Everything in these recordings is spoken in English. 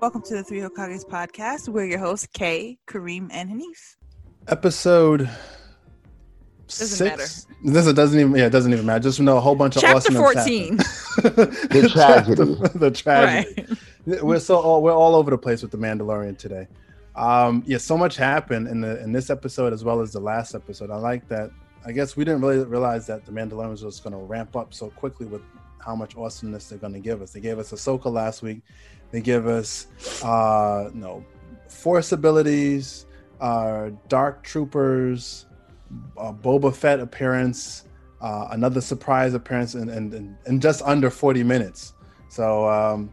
Welcome to the Three Hokages podcast. We're your hosts, Kay, Kareem, and Hanif. Episode Doesn't six. This it doesn't even yeah, it doesn't even matter. Just know a whole bunch of Chapter awesome 14. the tragedy. the tragedy. Right. We're so all, we're all over the place with the Mandalorian today. Um, yeah, so much happened in the in this episode as well as the last episode. I like that. I guess we didn't really realize that the Mandalorian was going to ramp up so quickly with how much awesomeness they're going to give us. They gave us Ahsoka last week. They give us, uh, no, Force abilities, uh, Dark Troopers, uh, Boba Fett appearance, uh, another surprise appearance, in, in, in, in just under 40 minutes. So um,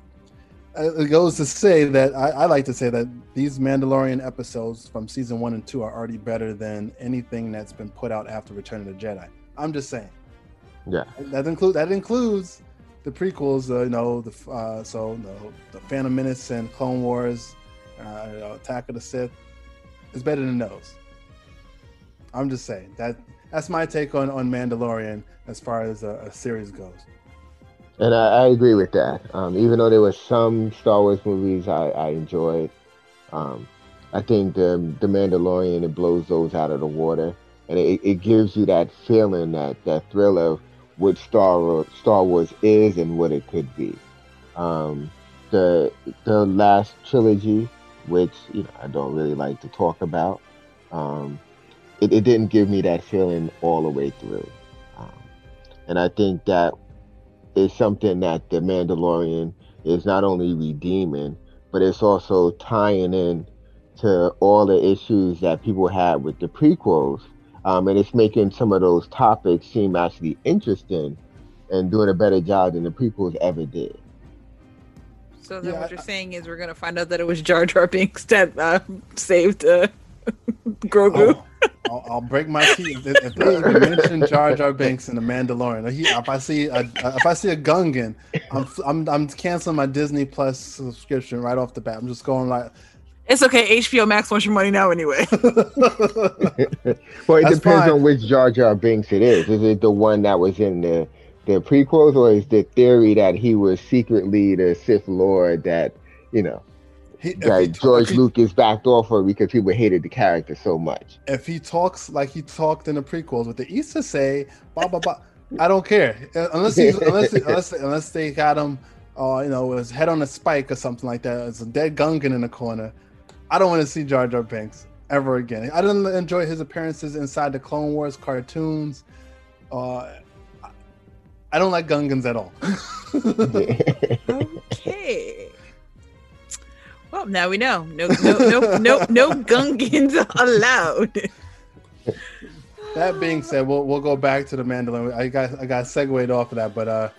it goes to say that I, I like to say that these Mandalorian episodes from season one and two are already better than anything that's been put out after Return of the Jedi. I'm just saying. Yeah. That include that includes the prequels. Uh, you know, the uh, so you know, the Phantom Menace and Clone Wars, uh, you know, Attack of the Sith is better than those. I'm just saying that that's my take on on Mandalorian as far as a, a series goes. And I, I agree with that. Um, even though there were some Star Wars movies I, I enjoyed, um, I think the the Mandalorian it blows those out of the water, and it, it gives you that feeling, that that thrill of what Star Star Wars is and what it could be. Um, the the last trilogy, which you know I don't really like to talk about, um, it, it didn't give me that feeling all the way through, um, and I think that is something that the Mandalorian is not only redeeming, but it's also tying in to all the issues that people had with the prequels. Um, and it's making some of those topics seem actually interesting and doing a better job than the prequels ever did. So then Yeah, what you're I- saying is we're gonna find out that it was Jar Jar Binks that uh, saved uh, Grogu. Oh, I'll, I'll break my teeth if, if they even mention Jar Jar Binks in the Mandalorian. He, if I see a if I see a Gungan, I'm, I'm I'm canceling my Disney Plus subscription right off the bat. I'm just going like, It's okay. HBO Max wants your money now anyway. Well, it That's depends fine. on which Jar Jar Binks it is. Is it the one that was in the the prequels, or is the theory that he was secretly the Sith Lord that you know he, if, that he, George if, he, Lucas backed off of because people hated the character so much? if he talks like he talked in the prequels with the Easter say, blah blah blah, I don't care Uh, unless he's unless unless unless they got him, uh, you know, with his head on a spike or something like that. It's a dead Gungan in the corner. I don't want to see Jar Jar Binks ever again. I didn't enjoy his appearances inside the Clone Wars cartoons. Uh, I- I don't like Gungans at all. okay. Well, now we know. No, no, no, no, no Gungans allowed. that being said, we'll we'll go back to the Mandalorian. I got I got segued off of that, but uh,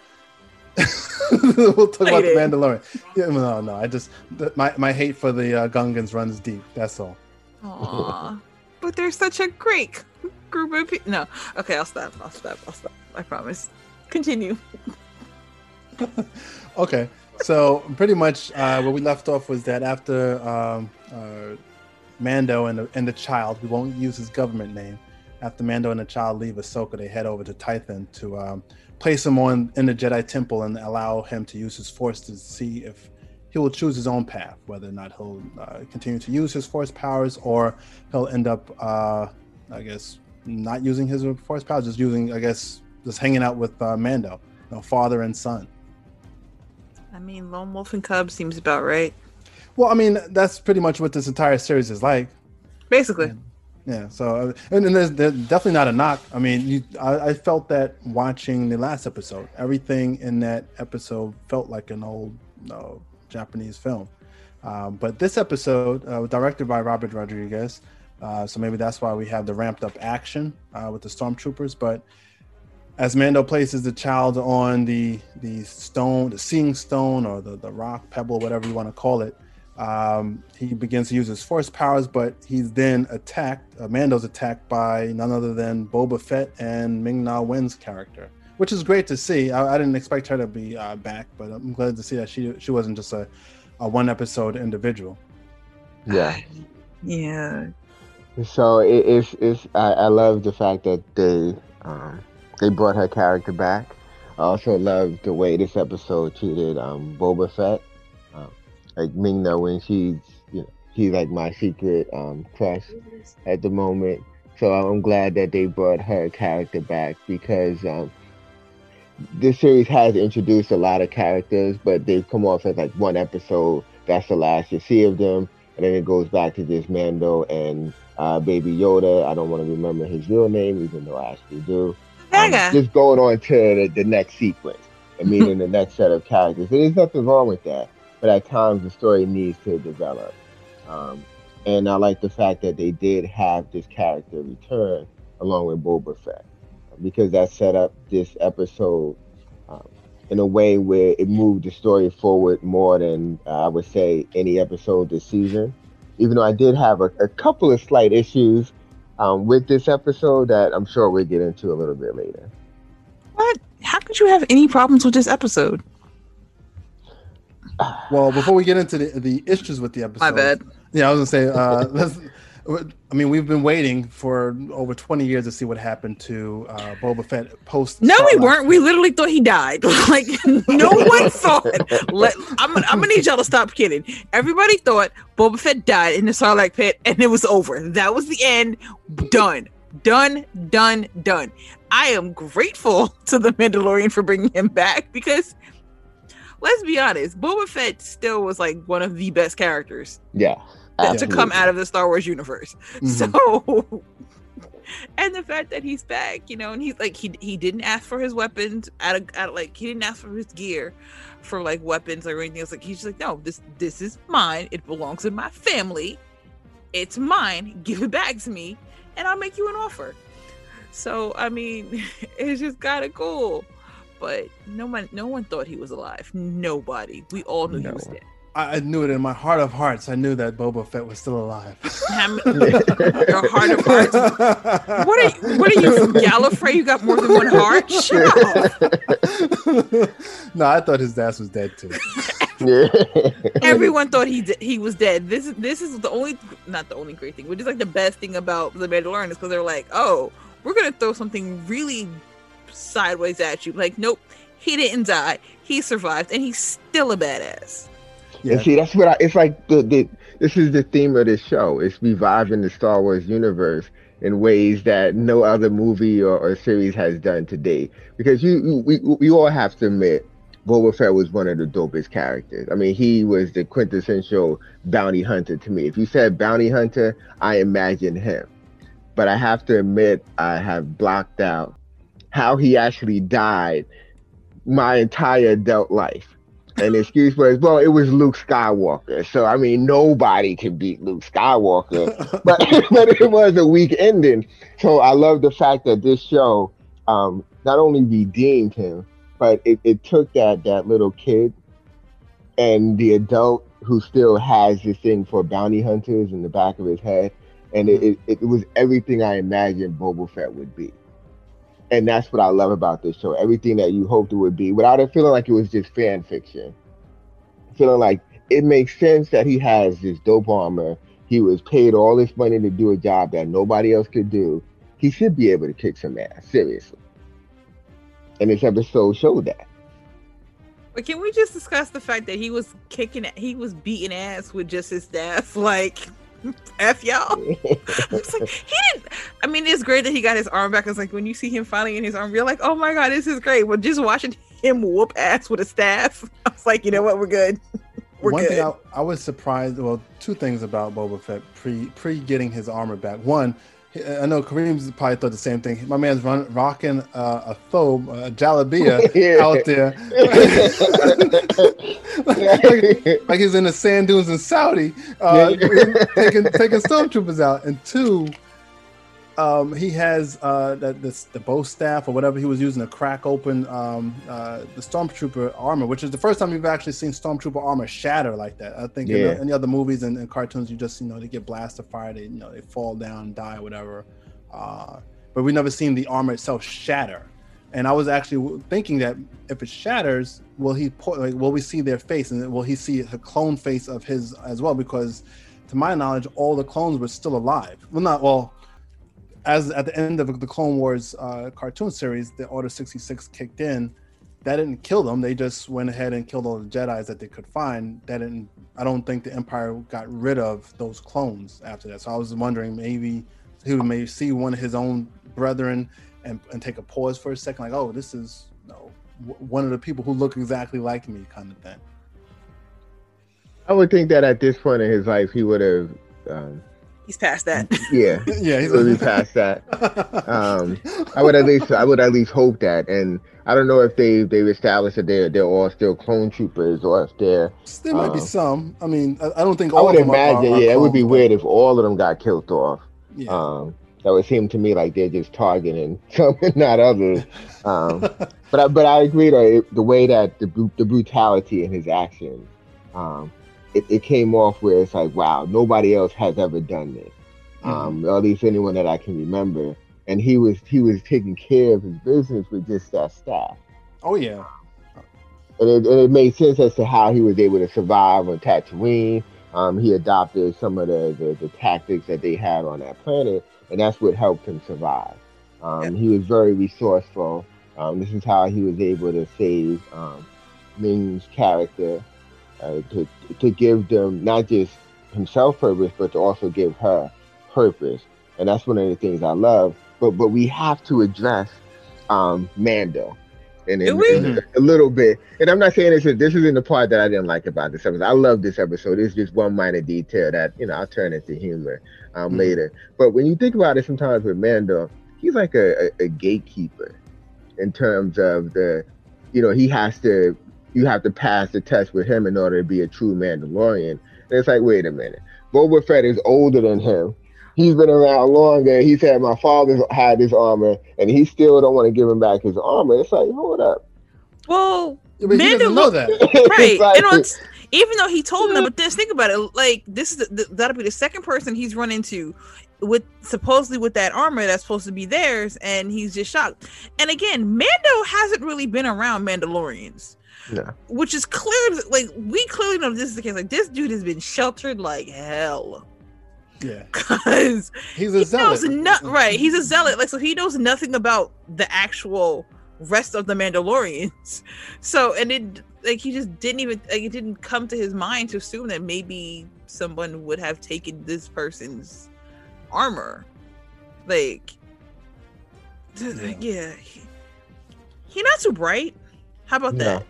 we'll talk about the Excited. Mandalorian. Yeah, no, no, I just my my hate for the uh, Gungans runs deep. That's all. Aw, but they're such a great group of people. No, okay, I'll stop. I'll stop. I'll stop. I promise. Continue. Okay, so pretty much uh, where we left off was that after um, uh, Mando and the, and the child, we won't use his government name. After Mando and the child leave Ahsoka, they head over to Tython to um, place him on in the Jedi Temple and allow him to use his Force to see if he will choose his own path, whether or not he'll uh, continue to use his Force powers or he'll end up, uh, I guess, not using his Force powers, just using, I guess, just hanging out with uh, Mando, you know, father and son. I mean, Lone Wolf and Cub seems about right. Well, I mean, that's pretty much what this entire series is like. Basically. Yeah. So, uh, and, and there's, there's definitely not a knock. I mean, you, I, I felt that watching the last episode. Everything in that episode felt like an old uh, Japanese film. Um, but this episode, uh, directed by Robert Rodriguez, uh, so maybe that's why we have the ramped up action uh, with the stormtroopers. But as Mando places the child on the the stone, the seeing stone, or the the rock pebble, whatever you want to call it, um, he begins to use his force powers. But he's then attacked. Uh, Mando's attacked by none other than Boba Fett and Ming Na Wen's character, which is great to see. I, I didn't expect her to be uh, back, but I'm glad to see that she she wasn't just a, a one episode individual. Yeah. Yeah. So it, it's it's I, I love the fact that they um, they brought her character back. I also love the way this episode treated um, Boba Fett, um, like Ming Na Wen she's you know she's like my secret um, crush at the moment. So I'm glad that they brought her character back because um, this series has introduced a lot of characters, but they've come off as like one episode. That's the last you see of them, and then it goes back to just Mando and uh, Baby Yoda. I don't want to remember his real name, even though I actually do. Um, just going on to the, the next sequence and meeting the next set of characters. And there's nothing wrong with that, but at times the story needs to develop. Um, and I like the fact that they did have this character return along with Boba Fett because that set up this episode um, in a way where it moved the story forward more than uh, I would say any episode this season. Even though I did have a, a couple of slight issues um, with this episode that I'm sure we'll get into a little bit later. What? How could you have any problems with this episode? Well, before we get into the, the issues with the episode, My bad. Yeah, I was gonna say, uh, let's, I mean, we've been waiting for over 20 years to see what happened to uh, Boba Fett post. No, we weren't. We literally thought he died. like no one thought. Let, I'm, I'm gonna need y'all to stop kidding. Everybody thought Boba Fett died in the Sarlacc pit, and it was over. That was the end. Done. Done. Done. Done. I am grateful to the Mandalorian for bringing him back because. Let's be honest, Boba Fett still was like one of the best characters. Yeah to come out of the Star Wars universe. Mm-hmm. So and the fact that he's back, you know, and he's like he he didn't ask for his weapons out of, out of like he didn't ask for his gear for like weapons or anything It's Like he's just like, no, this this is mine. It belongs in my family. It's mine. Give it back to me, and I'll make you an offer. So I mean, it's just kind of cool. But no one no one thought he was alive. Nobody. We all knew no. he was dead. I knew it in my heart of hearts. I knew that Boba Fett was still alive. Your heart of hearts. What are you, what are you from Gallifrey? You got more than one heart? Shut up. no, I thought his dad was dead too. Everyone thought he he was dead. This is this is the only not the only great thing, which is like the best thing about the Mandalorian is because they're like, oh, we're gonna throw something really sideways at you. Like, nope, he didn't die. He survived, and he's still a badass. Yeah. And see, that's what I. It's like the, the this is the theme of this show. It's reviving the Star Wars universe in ways that no other movie or, or series has done today. Because you, we, we all have to admit, Boba Fett was one of the dopest characters. I mean, he was the quintessential bounty hunter to me. If you said bounty hunter, I imagine him. But I have to admit, I have blocked out how he actually died my entire adult life an excuse was, well, it was Luke Skywalker. So I mean, nobody can beat Luke Skywalker, but but it was a weak ending. So I love the fact that this show um, not only redeemed him, but it, it took that that little kid and the adult who still has this thing for bounty hunters in the back of his head, and it, it, it was everything I imagined Boba Fett would be and that's what I love about this show. Everything that you hoped it would be, without it feeling like it was just fan fiction. Feeling like it makes sense that he has this dope armor. He was paid all this money to do a job that nobody else could do. He should be able to kick some ass, seriously. And this episode showed that. But can we just discuss the fact that he was kicking, he was beating ass with just his staff? Like, F y'all. like, he didn't. I mean, it's great that he got his arm back. It's like when you see him finally in his arm, you're like, oh my god, this is great. But just watching him whoop ass with a staff, I was like, you know what, we're good. We're One good. thing I, I was surprised. Well, two things about Boba Fett pre pre getting his armor back. One, I know Kareem's probably thought the same thing. My man's run, rocking uh, a thobe, a jalabia yeah. out there, like, like, he's in the sand dunes in Saudi, uh, yeah. taking taking stormtroopers out. And two, um, he has uh, the, the, the bow staff or whatever he was using to crack open um, uh, the stormtrooper armor, which is the first time you've actually seen stormtrooper armor shatter like that. I think yeah. in, the other movies and, and, cartoons, you just you know they get blasted fire, they you know they fall down, die, whatever. Uh, but we've never seen the armor itself shatter. And I was actually thinking that if it shatters, will he put like will we see their face and will he see a clone face of his as well? Because to my knowledge, all the clones were still alive. Well, not well. As at the end of the Clone Wars uh, cartoon series, the Order sixty six kicked in. That didn't kill them. They just went ahead and killed all the Jedi's that they could find. That didn't. I don't think the Empire got rid of those clones after that. So I was wondering maybe he would maybe see one of his own brethren and, and take a pause for a second, like, oh, this is you know, one of the people who look exactly like me, kind of thing. I would think that at this point in his life, he would have. Um, he's past that. Yeah, yeah, he's really past that. Um, I would at least, I would at least hope that, and I don't know if they they've established that they're they're all still clone troopers or if they're. There might um, be some. I mean, I, I don't think. I would imagine. Are, are yeah, it would be weird if all of them got killed off. Yeah. Um, that would seem to me like they're just targeting some and not others. Um, but I, but I agree though the way that the the brutality in his actions, um, it, it came off where it's like wow nobody else has ever done this, mm-hmm. um, or at least anyone that I can remember. And he was he was taking care of his business with just that staff. Oh yeah. And it, and it made sense as to how he was able to survive on Tatooine. Um, he adopted some of the, the, the tactics that they had on that planet and that's what helped him survive. Um, yeah. He was very resourceful. Um, this is how he was able to save um, Ming's character uh, to to give them not just himself purpose, but to also give her purpose. And that's one of the things I love. But but we have to address um, Mando. And in, in a little bit, and I'm not saying this is this isn't the part that I didn't like about this episode. I love this episode. It's just one minor detail that you know I'll turn into humor um, mm-hmm. later. But when you think about it, sometimes with Mando, he's like a, a, a, gatekeeper in terms of the, you know, he has to, you have to pass the test with him in order to be a true Mandalorian. And it's like, wait a minute, Boba Fett is older than him. He's been around longer. He said my father had his armor, and he still don't want to give him back his armor. It's like, hold up. Well, yeah, but Mando, know that, right? like, and even though he told them, but just think about it. Like this is the, that'll be the second person he's run into with supposedly with that armor that's supposed to be theirs, and he's just shocked. And again, Mando hasn't really been around Mandalorians. Yeah. Which is clear, like we clearly know this is the case. Like this dude has been sheltered like hell. Yeah, because he's a he zealot. Knows no- right, he's a zealot. Like so, he knows nothing about the actual rest of the Mandalorians. So, and it like he just didn't even like it didn't come to his mind to assume that maybe someone would have taken this person's armor like yeah, yeah he, he not too bright how about no.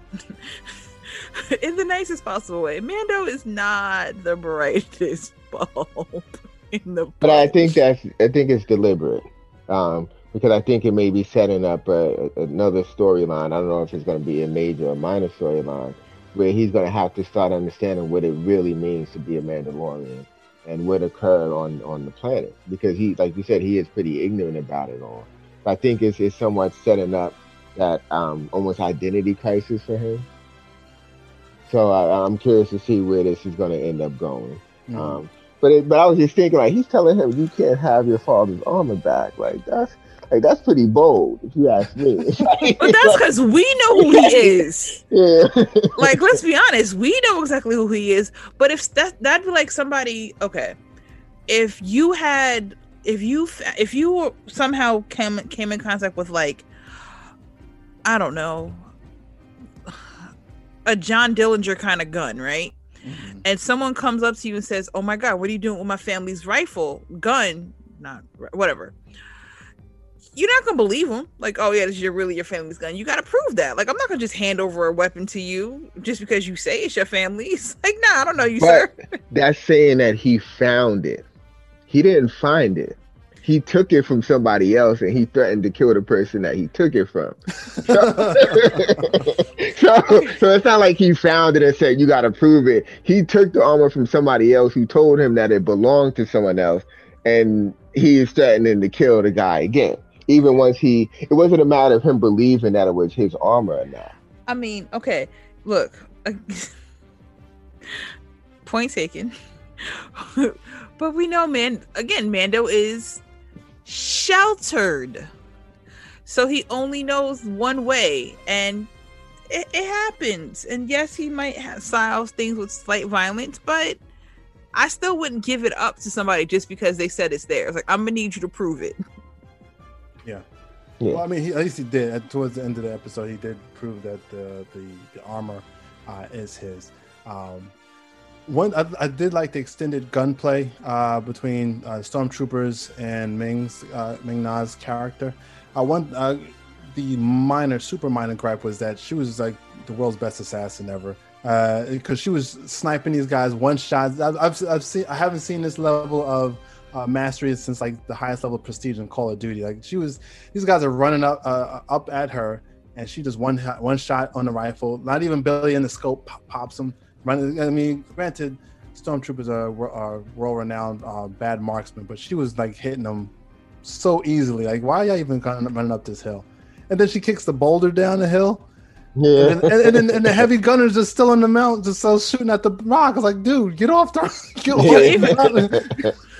that in the nicest possible way mando is not the brightest bulb in the but i think that's i think it's deliberate um because I think it may be setting up a, another storyline. I don't know if it's going to be a major or minor storyline where he's going to have to start understanding what it really means to be a Mandalorian and what occurred on on the planet because he, like you said, he is pretty ignorant about it all. I think it's, it's somewhat setting up that um, almost identity crisis for him. So I, am curious to see where this is going to end up going. Mm-hmm. Um, but it, but I was just thinking, like he's telling him, you can't have your father's armor back. Like that's like that's pretty bold, if you ask me. but that's because we know who he is. Yeah. like, let's be honest, we know exactly who he is. But if that that'd be like somebody, okay, if you had, if you if you somehow came came in contact with like, I don't know, a John Dillinger kind of gun, right? Mm-hmm. And someone comes up to you and says, "Oh my God, what are you doing with my family's rifle, gun, not whatever." you're not gonna believe them. Like, oh yeah, this is your really your family's gun. You gotta prove that. Like, I'm not gonna just hand over a weapon to you just because you say it's your family's. Like, nah, I don't know you, but sir. that's saying that he found it. He didn't find it. He took it from somebody else, and he threatened to kill the person that he took it from. So, so, so it's not like he found it and said, "You got to prove it." He took the armor from somebody else who told him that it belonged to someone else, and he is threatening to kill the guy again even once he it wasn't a matter of him believing that it was his armor or not. I mean, okay, look. point taken. but we know man again, Mando is sheltered. So he only knows one way and it, it happens. And yes, he might have styles things with slight violence, but I still wouldn't give it up to somebody just because they said it's there. It's like I'm gonna need you to prove it. Yeah. Yeah. Well, I mean, he, at least he did. At, towards the end of the episode, he did prove that the the, the armor uh, is his. Um, one, I, I did like the extended gunplay uh, between uh, stormtroopers and Ming's uh, Ming Na's character. Uh, one, uh, the minor, super minor gripe was that she was like the world's best assassin ever because she was sniping these guys one shot. I've, I've, I've seen, I haven't seen this level of uh, mastery since like the highest level of prestige in Call of Duty. Like she was, these guys are running up uh, up at her, and she just one one shot on the rifle. Not even Billy in the scope pops them. Running. I mean, granted, stormtroopers are, are world renowned uh, bad marksmen, but she was like hitting them so easily. Like, why are y'all even running up this hill? And then she kicks the boulder down the hill. Yeah. And, and, and, then- and the heavy gunners are still in the mountain, just so shooting at the rock. I was like, dude, get off the get off the mountain.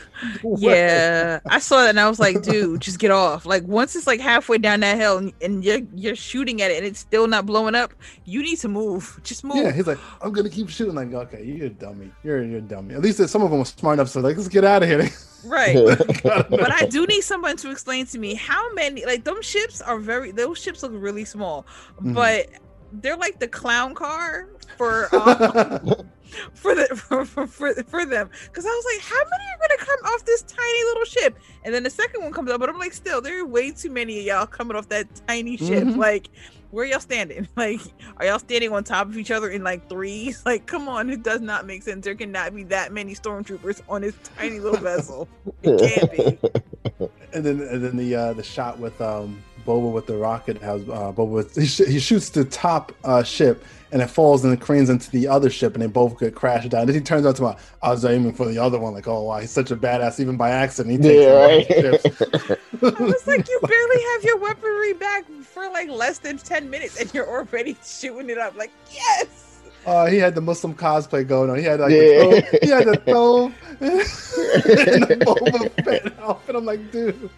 Yeah, I saw that and I was like, dude, just get off. Like once it's like halfway down that hill and, and you're you're shooting at it and it's still not blowing up, you need to move. Just move. Yeah, he's like, I'm gonna keep shooting. Like, okay, you're a dummy. You're you're a dummy. At least some of them were smart enough, so like, let's get out of here. Right. but I do need someone to explain to me how many like those ships are very those ships look really small, Mhm. but they're like the clown car for um, for the for, for, for, for them because I was like, how many are gonna come off this tiny little ship? And then the second one comes up, but I'm like, still, there are way too many of y'all coming off that tiny ship. Mhm. Like, where y'all standing? Like, are y'all standing on top of each other in like threes? Like, come on, it does not make sense. There cannot be that many stormtroopers on this tiny little vessel. It can't be. and then and then the uh, the shot with um Boba with the rocket has uh, Boba with, he, sh- he shoots the top uh, ship and it falls and it cranes into the other ship and they both get crashed down. Then he turns out to my I was aiming for the other one like oh wow he's such a badass even by accident he takes Yeah, right. I was like, you barely have your weaponry back for like less than 10 minutes and you're already shooting it up. Like, yes. Uh, he had the Muslim cosplay going on. He had like Yeah. the throw, he had the throw and the Boba Fett outfit. I'm like, dude.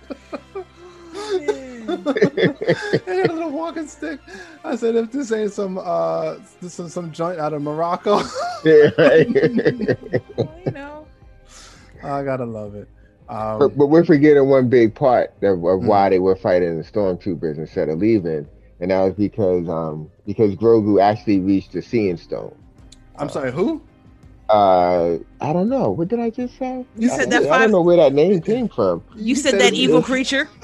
He had a little walking stick. I said, if this ain't some uh this is some joint out of Morocco, Yeah, right. Well, you know. I gotta love it. Um, but, but we're forgetting one big part of, of Mhm. why they were fighting the stormtroopers instead of leaving, and that was because um because Grogu actually reached the Seeing Stone. I'm sorry, who? Uh, I don't know. What did I just say? You I- said that I, don't know where that name came from. You said that evil creature.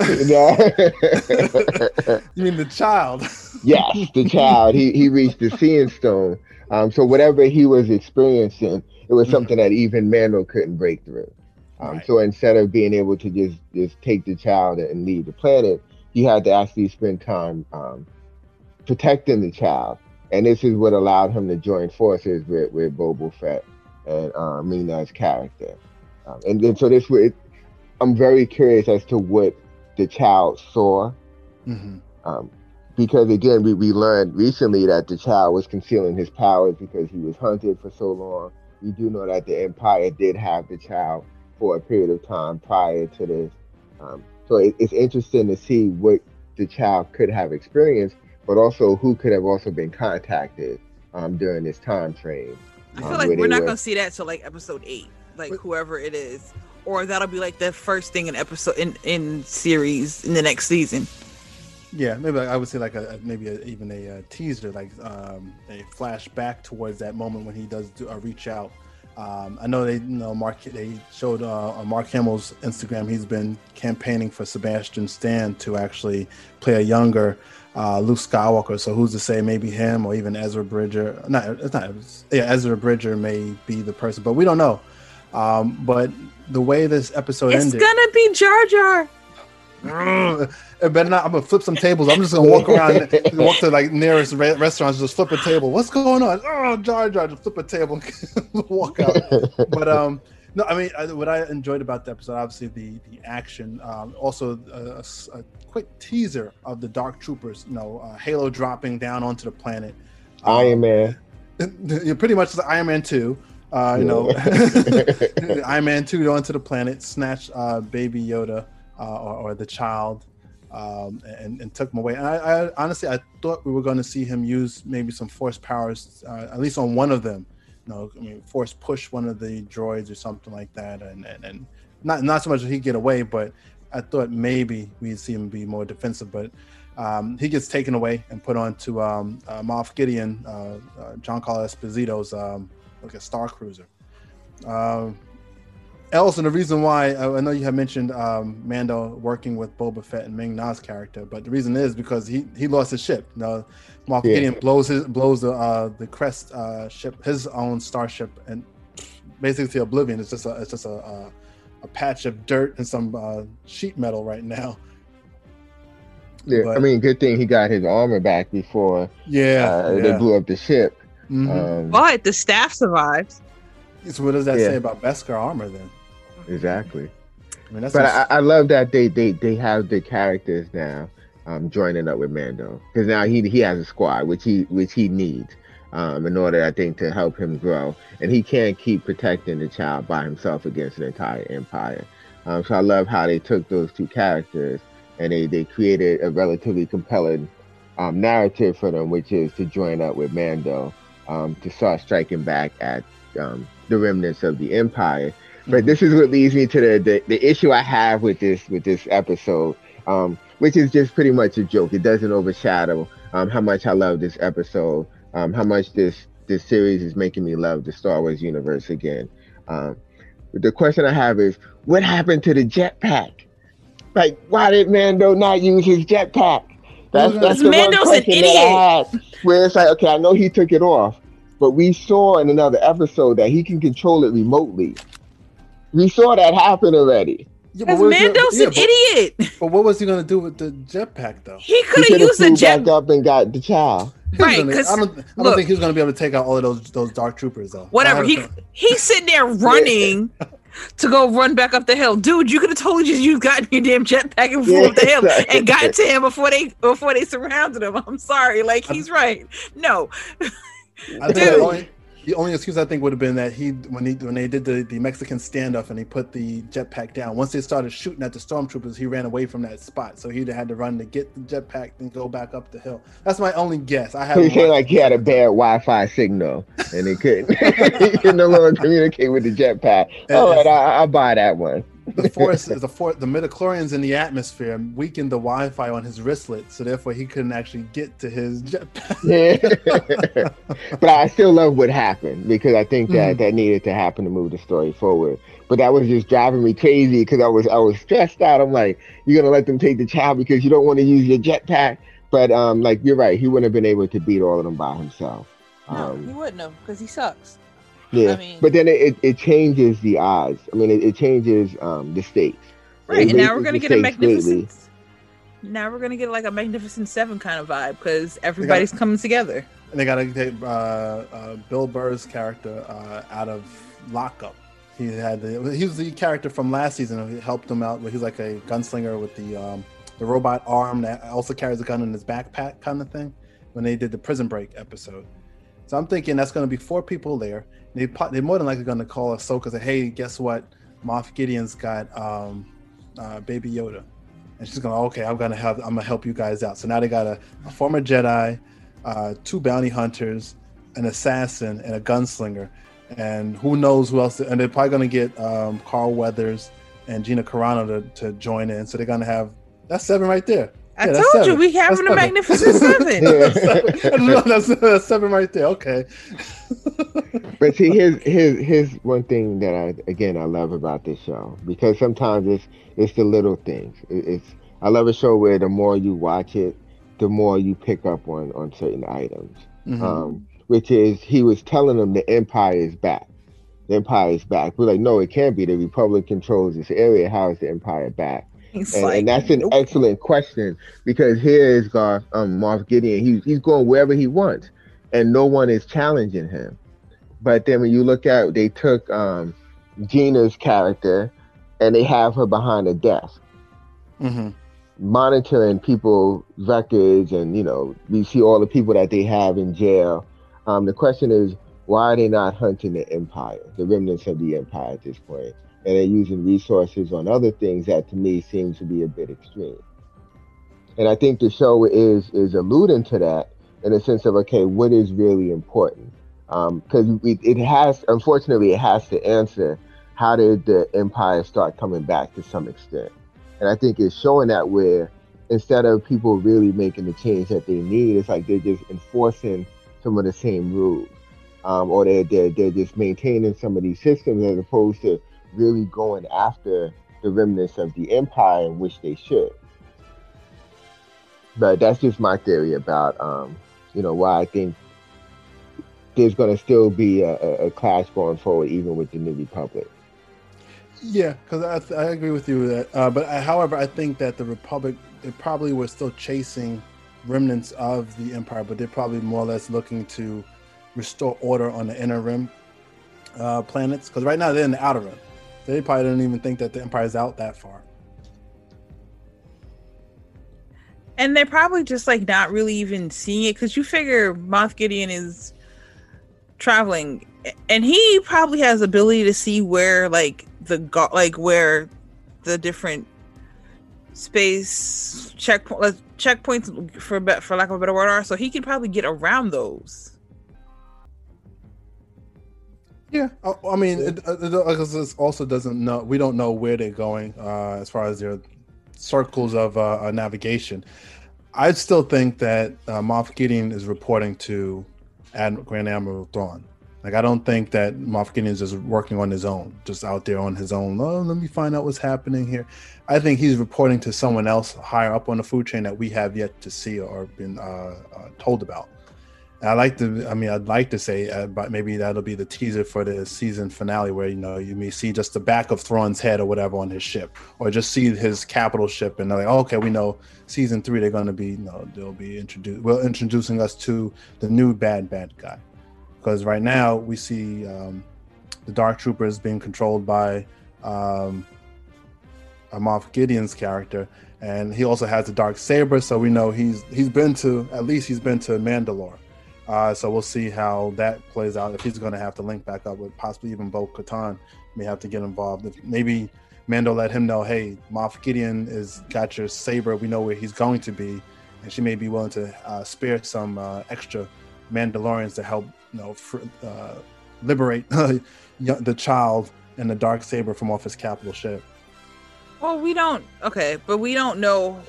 You mean the child? yes, the child. He he reached the Seeing Stone. Um, so whatever he was experiencing, it was Mhm. something that even Mando couldn't break through. Um, Right. So instead of being able to just just take the child and leave the planet, he had to actually spend time um, protecting the child, and this is what allowed him to join forces with with Boba Fett and uh, Mina's character. Um, and then so this would, I'm very curious as to what the child saw Mhm. um, because again, we, we learned recently that the child was concealing his powers because he was hunted for so long. We do know that the Empire did have the child for a period of time prior to this. Um, so it, it's interesting to see what the child could have experienced, but also who could have also been contacted um, during this time frame. I um, feel like we're not were- going to see that till like episode eight, like Wait. whoever it is. Or that'll be like the first thing in episode in, in series in the next season. Yeah, maybe I would say like a a- maybe a, even a, uh teaser, like um, a flashback towards that moment when he does do, uh, reach out. Um, I know they, you know, Mark they showed uh, on Mark Hamill's Instagram. He's been campaigning for Sebastian Stan to actually play a younger uh, Luke Skywalker. So who's to say maybe him or even Ezra Bridger? Not it's not. It's, yeah, Ezra Bridger may be the person, but we don't know. Um, but the way this episode It's ended, it's gonna be Jar Jar. It better not. I'm gonna flip some tables. I'm just gonna walk around, walk to like nearest re- restaurants, just flip a table. What's going on? Oh, Jar Jar, just flip a table, walk out. But um, no, I mean, I, what I enjoyed about the episode, obviously the the action, um, also a quick teaser of the Dark Troopers. You know, uh, Halo dropping down onto the planet. Um, Iron Man. You're pretty much the Iron Man two. Uh, you know, Yeah. Iron Man two onto the planet, snatched uh, Baby Yoda uh, or, or the child, um, and, and took him away. And I, I honestly, I thought we were going to see him use maybe some force powers, uh, at least on one of them, know, I mean, force push one of the droids or something like that, and and, and not not so much that he get away, but I thought maybe we'd see him be more defensive, but um, he gets taken away and put onto um, uh, Moff Gideon, uh, uh, Giancarlo Esposito's um, like a Star Cruiser. Else, and the reason why I, I know you have mentioned um, Mando working with Boba Fett and Ming Na's character, but the reason is because he he lost his ship. You know, Moff yeah. Gideon blows his blows the uh, the Crest uh, ship, his own starship, and basically to oblivion. It's just a it's just a, a, a patch of dirt and some uh, sheet metal right now. Yeah, but, I mean, good thing he got his armor back before. Yeah, uh, yeah. they blew up the ship. Mm-hmm. Um, but the staff survives. So what does that yeah. say about Beskar armor then? Exactly. I mean, but I, I, love that they they they have the characters now um, joining up with Mando because now he he has a squad which he which he needs um, in order I think to help him grow and he can't keep protecting the child by himself against an entire empire. Um, so I love how they took those two characters and they they created a relatively compelling um, narrative for them, which is to join up with Mando um, to start striking back at um, the remnants of the empire but this is what leads me to the, the, the issue I have with this with this episode, um, which is just pretty much a joke. It doesn't overshadow um, how much I love this episode, um, how much this this series is making me love the Star Wars universe again. Um, the question I have is, what happened to the jetpack? Like, why did Mando not use his jetpack? That's, that's the Mando's one question an idiot. That I had, where it's like, okay, I know he took it off, but we saw in another episode that he can control it remotely. We saw that happen already. Yeah, Mando's yeah, an but, idiot. But what was he gonna do with the jetpack though? He could have used the jet up and got the child. Right, because I don't, I don't look, think he's gonna be able to take out all of those those dark troopers though. Whatever. He he's sitting there running to go run back up the hill, dude. You could have totally just you got your damn jetpack and flew yeah, up the hill exactly. and got to him before they before they surrounded him. I'm sorry, like he's right. No, I dude. The only excuse I think would have been that he when he when they did the, the Mexican standoff and he put the jetpack down. Once they started shooting at the stormtroopers, he ran away from that spot. So he'd had to run to get the jetpack and go back up the hill. That's my only guess. I have. He said like he had a bad Wi-Fi signal and he couldn't he could no longer communicate with the jetpack. All right, I, I'll buy that one the force is the for the midichlorians in the atmosphere weakened the Wi-Fi on his wristlet, so therefore he couldn't actually get to his jetpack. yeah. but I still love what happened because I think that mm. that needed to happen to move the story forward. But that was just driving me crazy because I was I was stressed out. I'm like, you're gonna let them take the child because you don't want to use your jetpack. But um, like you're right, he wouldn't have been able to beat all of them by himself. No, um, he wouldn't have because he sucks. Yeah, I mean, but then it, it changes the odds. I mean, it, it changes um, the stakes. Right, and now we're gonna get a magnificent. Greatly. Now we're gonna get like a magnificent seven kind of vibe because everybody's got, coming together. And they got to get uh, uh, Bill Burr's character uh, out of lockup. He had the, he was the character from last season. He helped him out. Where he's like a gunslinger with the um, the robot arm that also carries a gun in his backpack, kind of thing. When they did the Prison Break episode, so I'm thinking that's going to be four people there. They they're more than likely going to call Ahsoka say, "Hey, guess what? Moff Gideon's got um, uh, Baby Yoda," and she's going, "Okay, I'm gonna help. I'm gonna help you guys out." So now they got a, a former Jedi, uh, two bounty hunters, an assassin, and a gunslinger, and who knows who else? And they're probably going to get um, Carl Weathers and Gina Carano to, to join in. So they're going to have that's seven right there. I yeah, told seven. you we having a magnificent seven. yeah. that's, that's seven right there. Okay. but see, here's here's here's one thing that I again I love about this show because sometimes it's it's the little things. It's I love a show where the more you watch it, the more you pick up on on certain items. Mm-hmm. Um, which is he was telling them the empire is back. The empire is back. We're like, no, it can't be. The Republic controls this area. How is the empire back? And, like, and, that's an nope. excellent question because here is Garth, um, Moff Gideon. He's he's going wherever he wants, and no one is challenging him. But then when you look at, they took um, Gina's character, and they have her behind a desk, mm-hmm. monitoring people records, and you know we see all the people that they have in jail. Um, the question is, why are they not hunting the empire, the remnants of the empire at this point? And they're using resources on other things that to me seems to be a bit extreme. And I think the show is is alluding to that in a sense of okay, what is really important? because um, it, it has, unfortunately, it has to answer how did the empire start coming back to some extent, and I think it's showing that where instead of people really making the change that they need, it's like they're just enforcing some of the same rules, um, or they're, they're they're just maintaining some of these systems as opposed to really going after the remnants of the empire, which they should. But that's just my theory about, um, you know, why I think there's going to still be a, a, clash going forward, even with the New Republic. Yeah, because I, I agree with you with that. Uh, but I, however, I think that the Republic they probably were still chasing remnants of the Empire, but they're probably more or less looking to restore order on the inner rim uh, planets. Because right now they're in the outer rim. They probably don't even think that the Empire is out that far. And they're probably just like not really even seeing it because you figure Moff Gideon is traveling, and he probably has ability to see where like the go- like where the different space checkpoint checkpoints for for lack of a better word are. So he can probably get around those. Yeah, I, mean, it, it, also doesn't know. We don't know where they're going uh, as far as their circles of uh, navigation. I still think that uh, Moff Gideon is reporting to Admiral Grand Admiral Thrawn. Like, I don't think that Moff Gideon is just working on his own, just out there on his own. Oh, let me find out what's happening here. I think he's reporting to someone else higher up on the food chain that we have yet to see or been uh, uh, told about. I like to. I mean, I'd like to say, uh, but maybe that'll be the teaser for the season finale, where you know you may see just the back of Thrawn's head or whatever on his ship, or just see his capital ship, and they're like, oh, okay, we know season three they're going to be, you know, they'll be introduced. Well, introducing us to the new bad bad guy, because right now we see um, the Dark Troopers being controlled by um, Moff Gideon's character, and he also has the dark saber, so we know he's he's been to at least he's been to Mandalore. Uh, so we'll see how that plays out. If he's going to have to link back up with possibly even Bo Katan, may have to get involved. If maybe Mando let him know, hey, Moff Gideon is got your saber. We know where he's going to be, and she may be willing to uh, spare some uh, extra Mandalorians to help, you know, fr- uh, liberate the child and the dark saber from off his capital ship. Well, we don't. Okay, but we don't know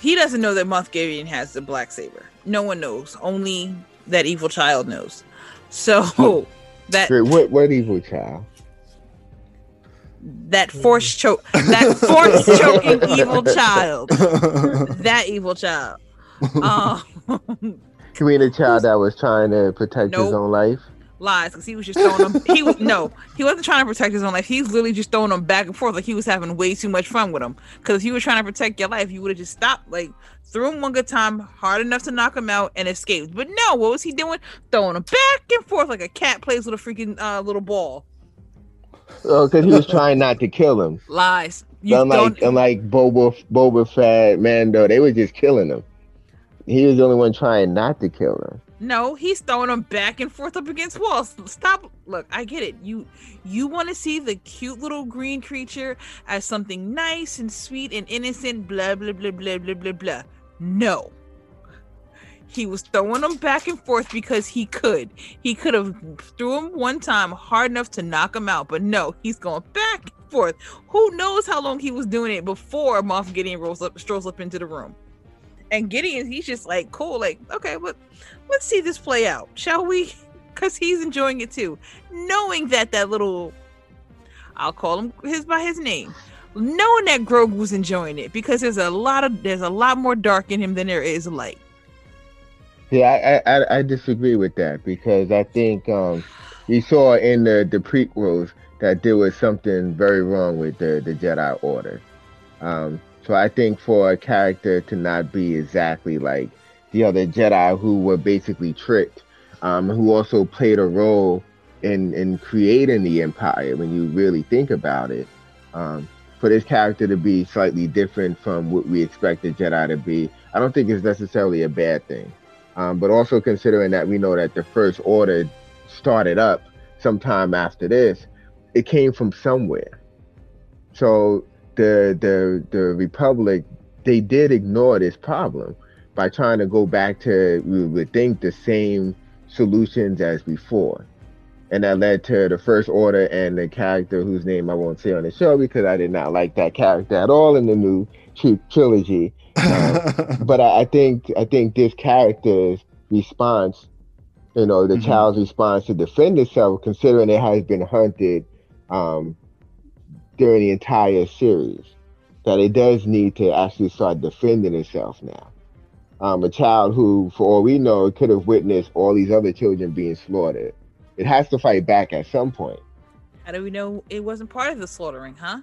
he doesn't know that Gideon has the black saber. No one knows. Only that evil child knows. So that what what evil child? That force choke that force choking evil child. that evil child. Um, you mean a child that was trying to protect nope. his own life? Lies because he was just throwing them. He was no, he wasn't trying to protect his own life. He's literally just throwing them back and forth like he was having way too much fun with them. Because if he was trying to protect your life, you would have just stopped, like threw him one good time, hard enough to knock him out, and escaped. But no, what was he doing? Throwing him back and forth like a cat plays with a freaking uh, little ball. Oh, because he was trying not to kill him. Lies. You unlike don't... unlike Boba Boba Fett, Mando, they were just killing him. He was the only one trying not to kill him. No, he's throwing them back and forth up against walls. Stop. Look, I get it. You you want to see the cute little green creature as something nice and sweet and innocent. Blah blah blah blah blah blah blah. No. He was throwing them back and forth because he could. He could have threw him one time hard enough to knock him out, but no, he's going back and forth. Who knows how long he was doing it before Moff Gideon rolls up, strolls up into the room. And Gideon, he's just like, cool, like, okay, but let's see this play out, shall we? Because he's enjoying it too, knowing that that little, I'll call him his by his name, knowing that Grogu was enjoying it because there's a lot of there's a lot more dark in him than there is light. Yeah, I I, I disagree with that because I think um, we saw in the the prequels that there was something very wrong with the the Jedi Order. Um, so I think for a character to not be exactly like the other Jedi who were basically tricked, um, who also played a role in in creating the Empire. When you really think about it, um, for this character to be slightly different from what we expect the Jedi to be, I don't think is necessarily a bad thing. Um, but also considering that we know that the First Order started up sometime after this, it came from somewhere. So the the the Republic they did ignore this problem by trying to go back to we would think the same solutions as before. And that led to the First Order and the character whose name I won't say on the show because I did not like that character at all in the new trilogy. Um, but I, I, think I think this character's response, you know, the mm-hmm. child's response to defend itself, considering it has been hunted um, during the entire series, that it does need to actually start defending itself now. Um, a child who, for all we know, could have witnessed all these other children being slaughtered. It has to fight back at some point. How do we know it wasn't part of the slaughtering, huh?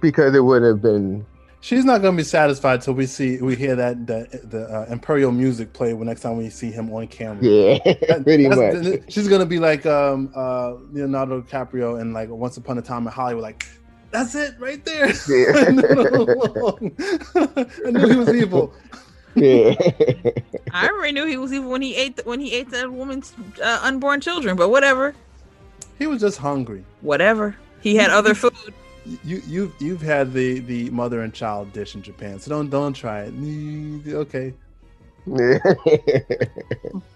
Because it would have been She's not gonna be satisfied till we see we hear that the the uh, imperial music play when next time we see him on camera. Yeah, pretty much. She's gonna be like um, uh, Leonardo DiCaprio and like Once Upon a Time in Hollywood, like that's it right there. Yeah. I knew he was evil. Yeah. I already knew he was evil when he ate the, when he ate that woman's uh, unborn children, but whatever. He was just hungry. Whatever. He had other food you you've you've had the the mother and child dish in Japan, so don't don't try it. Okay.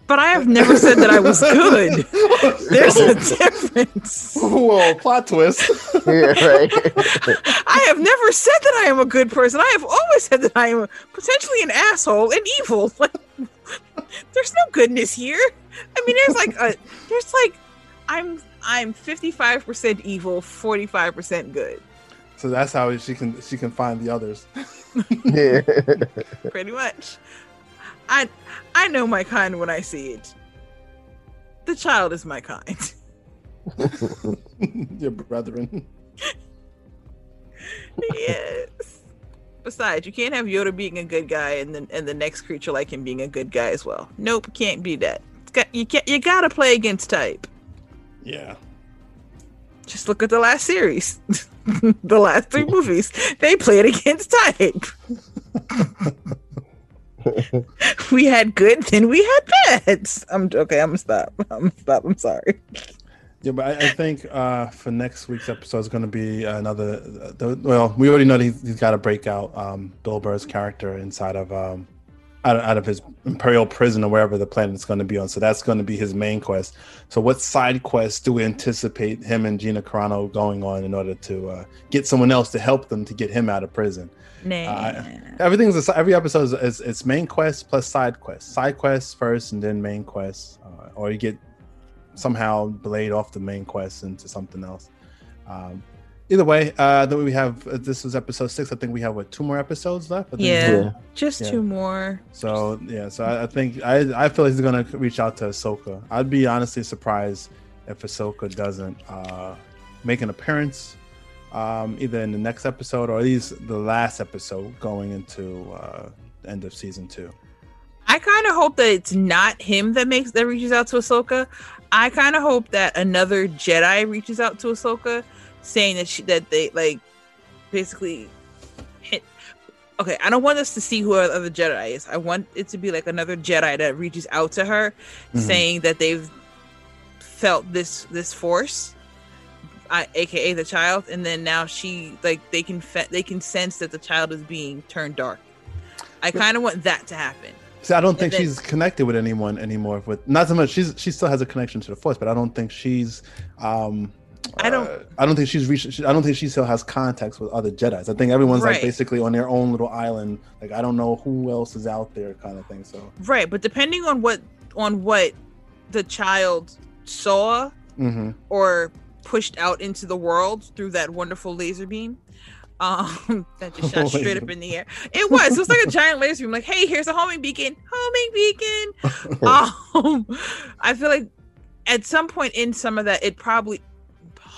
but I have never said that I was good. There's a difference. Whoa, plot twist. yeah, right. I have never said that I am a good person. I have always said that I am potentially an asshole and evil. Like, there's no goodness here. I mean, there's like a there's like I'm I'm 55% evil, 45% good. So that's how she can she can find the others. yeah. Pretty much. I I know my kind when I see it. The child is my kind. Your brethren. yes. Besides, you can't have Yoda being a good guy and then and the next creature like him being a good guy as well. Nope, can't be that. Got, you can't, you gotta play against type. Yeah. Just look at the last series. the last three movies. They played against type. we had good, then we had bad. I'm okay. I'm gonna stop. I'm gonna stop. I'm sorry. Yeah, but I, I think uh, for next week's episode is going to be another. Uh, the, well, we already know he's, he's got to break out um, Bill Burr's character inside of um, out of, out of his imperial prison or wherever the planet is going to be on. So that's going to be his main quest. So what side quests do we anticipate him and Gina Carano going on in order to uh, get someone else to help them to get him out of prison? Nah. Uh, everything's a, every episode is, is, it's main quest plus side quest. Side quests first and then main quests, uh, or you get somehow blade off the main quest into something else. Um, either way, uh, then we have uh, this is episode six. I think we have what two more episodes left. Yeah, yeah, just yeah. two more. So yeah, so I, I, think I I feel like he's gonna reach out to Ahsoka. I'd be honestly surprised if Ahsoka doesn't uh, make an appearance, um, either in the next episode or at least the last episode going into uh, end of season two. I kind of hope that it's not him that makes that reaches out to Ahsoka. I kind of hope that another Jedi reaches out to Ahsoka saying that she that they like basically hit okay i don't want us to see who other jedi is i want it to be like another jedi that reaches out to her mm-hmm. saying that they've felt this this force I, aka the child and then now she like they can fe- they can sense that the child is being turned dark i kind of want that to happen See, I don't think then, she's connected with anyone anymore. With not so much, she's she still has a connection to the force, but I don't think she's um I don't. Uh, I don't think she's reached. I don't think she still has contacts with other Jedi's. I think everyone's right. like basically on their own little island. Like I don't know who else is out there, kind of thing. So right, but depending on what on what the child saw mm-hmm. or pushed out into the world through that wonderful laser beam, um, that just shot straight up in the air. It was. It was like a giant laser beam. Like, hey, here's a homing beacon. Homing beacon. um, I feel like at some point in some of that, it probably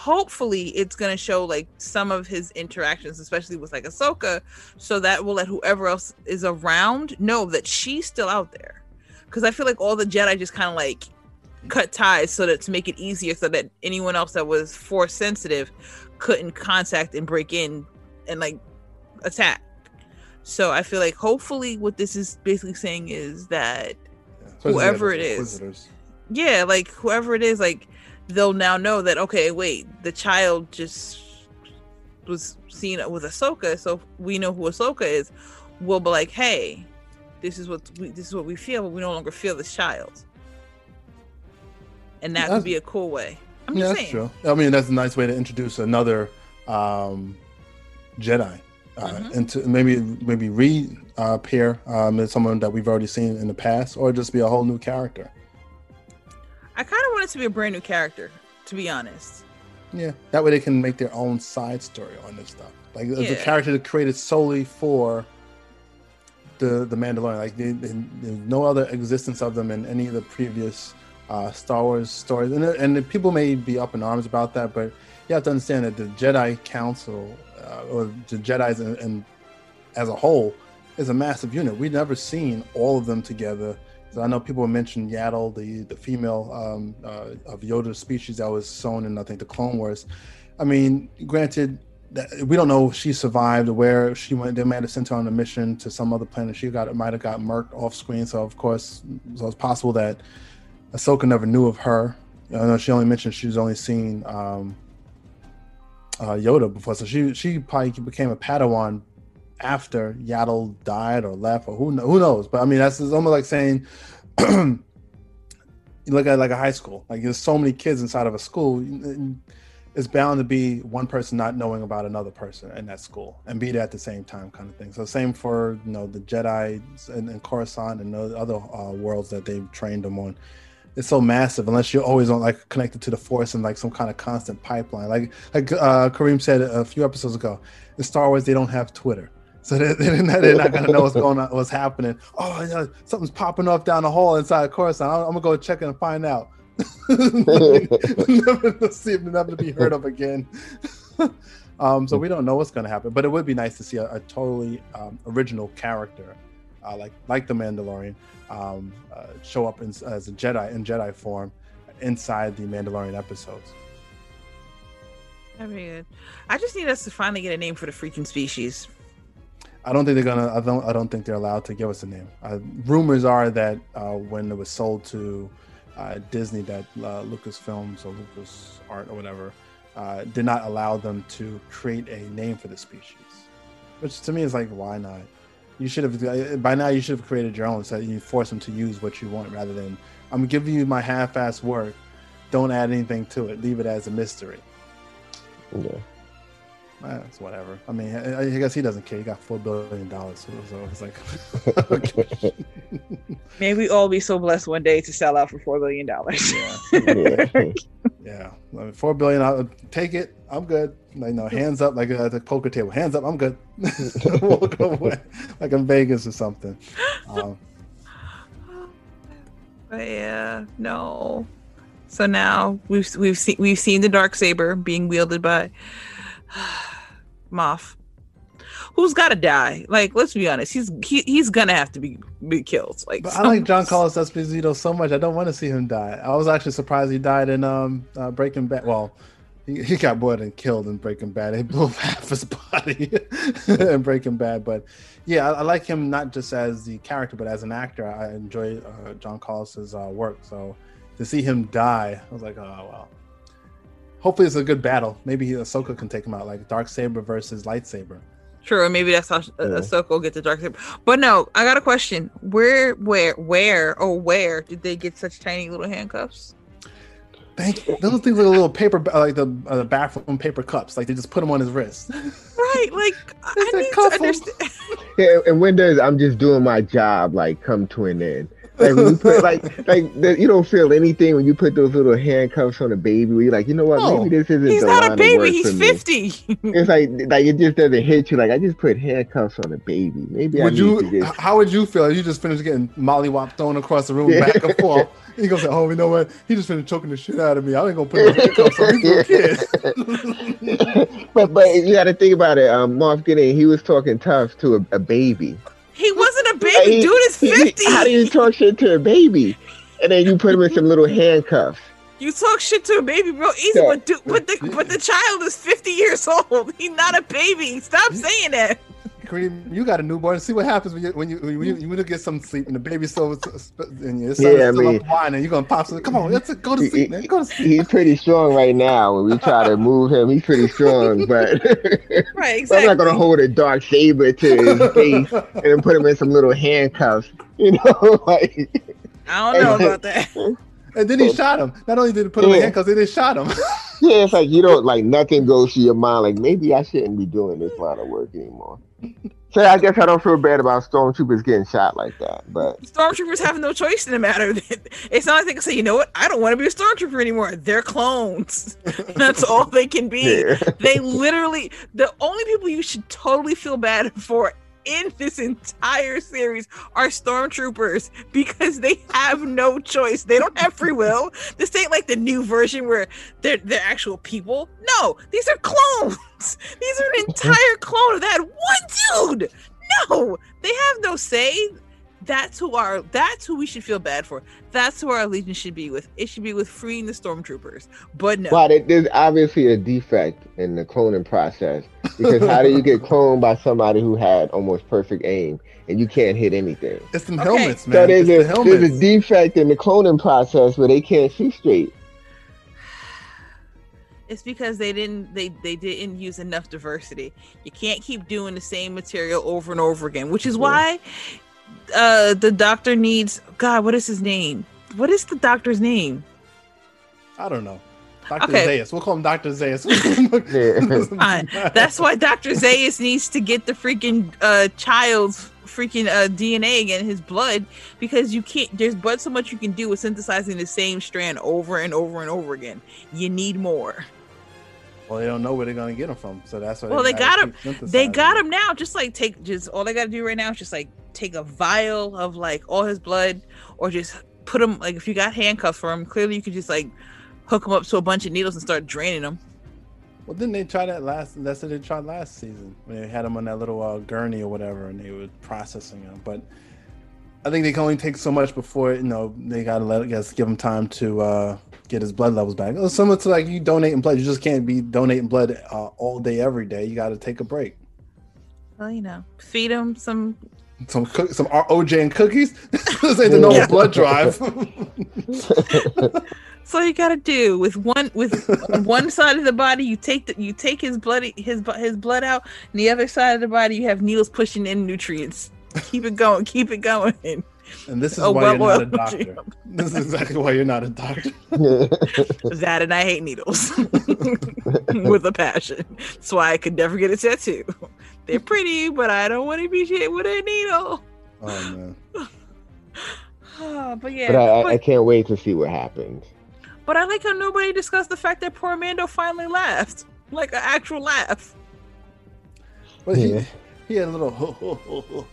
hopefully it's gonna show like some of his interactions, especially with like Ahsoka, so that will let whoever else is around know that she's still out there. Because I feel like all the Jedi just kind of like cut ties so that to make it easier, so that anyone else that was force sensitive couldn't contact and break in and like attack. So I feel like hopefully what this is basically saying is that yeah, whoever it is, yeah, like whoever it is, like they'll now know that okay, wait, the child just was seen with Ahsoka, so we know who Ahsoka is. We'll be like, "Hey, this is what we, this is what we feel, but we no longer feel this child," and that That's- could be a cool way. I'm yeah, just that's saying. true. I mean, that's a nice way to introduce another um, Jedi uh, Mhm. into maybe maybe reappear um, as someone that we've already seen in the past, or just be a whole new character. I kind of want it to be a brand new character, to be honest. Yeah, that way they can make their own side story on this stuff. Like it's a character that created solely for the the Mandalorian. Like they, they, there's no other existence of them in any of the previous uh, Star Wars stories, and and the people may be up in arms about that, but you have to understand that the Jedi Council uh, or the Jedi's and, and as a whole is a massive unit. We've never seen all of them together. So I know people mentioned Yaddle, the the female um, uh, of Yoda's species that was sown in I think the Clone Wars. I mean, granted, we don't know if she survived or where she went. They might have sent her on a mission to some other planet. She got might have got murked off screen. So of course, so it's possible that Ahsoka never knew of her. I know she only mentioned she's only seen um, uh, Yoda before, so she she probably became a Padawan after Yaddle died or left, or who who knows. But I mean, that's almost like saying. you look at like a high school like there's so many kids inside of a school it's bound to be one person not knowing about another person in that school and be there at the same time kind of thing so same for you know the jedi and, and coruscant and the other uh, worlds that they've trained them on it's so massive unless you're always on like connected to the force and like some kind of constant pipeline like like uh, kareem said a few episodes ago in star wars they don't have twitter so they're, they're not, they're not gonna know what's going on, what's happening. Oh, yeah, something's popping off down the hall inside of Coruscant. I'm, I'm gonna go check and find out. never to see never to be heard of again. um, so we don't know what's gonna happen, but it would be nice to see a, a totally um, original character, uh, like like the Mandalorian, um, uh, show up in, as a Jedi in Jedi form inside the Mandalorian episodes. I mean, I just need us to finally get a name for the freaking species. I don't think they're gonna. I don't. I don't think they're allowed to give us a name. Uh, rumors are that uh, when it was sold to uh, Disney, that uh, Lucasfilms or Lucas Art or whatever uh, did not allow them to create a name for the species. Which to me is like, why not? You should have by now. You should have created your own. So you force them to use what you want rather than I'm giving you my half-ass work. Don't add anything to it. Leave it as a mystery. Yeah. It's whatever. I mean, I, I guess he doesn't care. He got four billion dollars, so, so it's like, May we all be so blessed one day to sell out for four billion dollars. yeah, yeah. yeah. I mean, four billion. I'll take it. I'm good. Like, no, hands up, like at the poker table. Hands up. I'm good. Walk away, like in Vegas or something. Um, But yeah, no. So now we've we've seen we've seen the dark saber being wielded by Moff, who's got to die. Like, let's be honest, he's he, he's gonna have to be be killed. Like, but I like Giancarlo Esposito so much. I don't want to see him die. I was actually surprised he died in um uh, Breaking Bad. Well, he, he got more and killed in Breaking Bad. They blew up half his body in Breaking Bad. But yeah, I, I like him not just as the character, but as an actor. I enjoy uh, Giancarlo's uh, work. So to see him die, I was like, oh wow. Hopefully, it's a good battle. Maybe Ahsoka can take him out, like dark saber versus lightsaber. True, maybe that's how Yeah. yeah. Ahsoka will get the dark saber. But no, I got a question. Where, where, where, or where did they get such tiny little handcuffs? Thank you. Those things like little paper, like the uh, bathroom paper cups. Like they just put them on his wrist. Right, like I It's a need to couple. understand. Yeah, and when does I'm just doing my job like come to an end? Like when you put like like the, you don't feel anything when you put those little handcuffs on a baby. Where you're like, you know what? No. Maybe this isn't. He's the not line a baby. He's for me. fifty. It's like like it just doesn't hit you. Like I just put handcuffs on a baby. Maybe would need you? just. How would you feel if you just finished getting mollywop thrown across the room Yeah. back and forth? You gonna say, "Oh, you know what? He just finished choking the shit out of me. I ain't gonna put no handcuffs on. He's a kid." but but you got to think about it. Um, Moff Gideon, he was talking tough to a, a baby. He wasn't a Like, baby. he- Dude is he- he- fifty. how do you talk shit to a baby? And then you put him in some little handcuffs. You talk shit to a baby, bro. Easy, Yeah. but dude, but the but the child is fifty years old. He's not a baby. Stop saying that. Kareem, you got a newborn. See what happens when you when you when you, you, you get some sleep and the baby's still and your son Yeah, I is still mean- up whining. You're gonna pop. Some, Come on, let's go to sleep, man. Go to sleep. He's pretty strong right now. When we try to move him, he's pretty strong. But Right, I'm not gonna hold a dark saber to his face and put him in some little handcuffs. You know, like I don't know about that. And then he shot him. Not only did he put him in handcuffs, they just shot him. yeah, it's like you don't like nothing goes to your mind. Like maybe I shouldn't be doing this line of work anymore. So I guess I don't feel bad about stormtroopers getting shot like that. But Stormtroopers have no choice in the matter. It's not like they can say, you know what, I don't want to be a stormtrooper anymore. They're clones. That's all they can be. yeah, They literally, the only people you should totally feel bad for in this entire series are stormtroopers because they have no choice. They don't have free will. This ain't like the new version where they're they're actual people. No, these are clones. These are an entire clone of that one dude. No, they have no say. That's who our that's who we should feel bad for. That's who our allegiance should be with. It should be with freeing the stormtroopers. But no. but it, there's obviously a defect in the cloning process because how do you get cloned by somebody who had almost perfect aim and you can't hit anything? It's them Okay. helmets, So man. there's It's the a, there's a defect in the cloning process where they can't see straight. It's because they didn't they they didn't use enough diversity. You can't keep doing the same material over and over again, which is why uh the doctor needs God, what is his name? What is the doctor's name? I don't know. Dr. Okay. Zayas. We'll call him Dr. Zayas. Fine. That's why Dr. Zayas needs to get the freaking uh child's freaking uh DNA again in his blood because you can't there's but so much you can do with synthesizing the same strand over and over and over again. You need more. Well, they don't know where they're gonna get them from, so that's why. Well, they gotta got keep They got them. him now. Just like take just all they got to do right now is just like take a vial of like all his blood, or just put him like if you got handcuffs for him, clearly you could just like hook him up to a bunch of needles and start draining them. Well, didn't they try that last? That's what they tried last season when they had him on that little uh, gurney or whatever, and they were processing him. But I think they can only take so much before you know they gotta let I guess give him time to uh, get his blood levels back. It's similar to like you donating blood. You just can't be donating blood uh, all day every day. You got to take a break. Well, you know, feed him some. Some cook, some OJ and cookies. this ain't the normal Yeah. blood drive. That's all you got to do. With one with one side of the body, you take the you take his blood his bu- his blood out, and the other side of the body, you have needles pushing in nutrients. Keep it going. Keep it going. and this is Oh, why you're not a well-oiled doctor. This is exactly why you're not a doctor. That and I hate needles with a passion. That's why I could never get a tattoo. They're pretty, but I don't want to be hit with a needle. Oh man. But yeah, but I, but, I, I can't wait to see what happens. but I like how nobody discussed the fact that poor Mando finally laughed, like an actual laugh. But he, Yeah. he had a little. Ho, ho, ho, ho.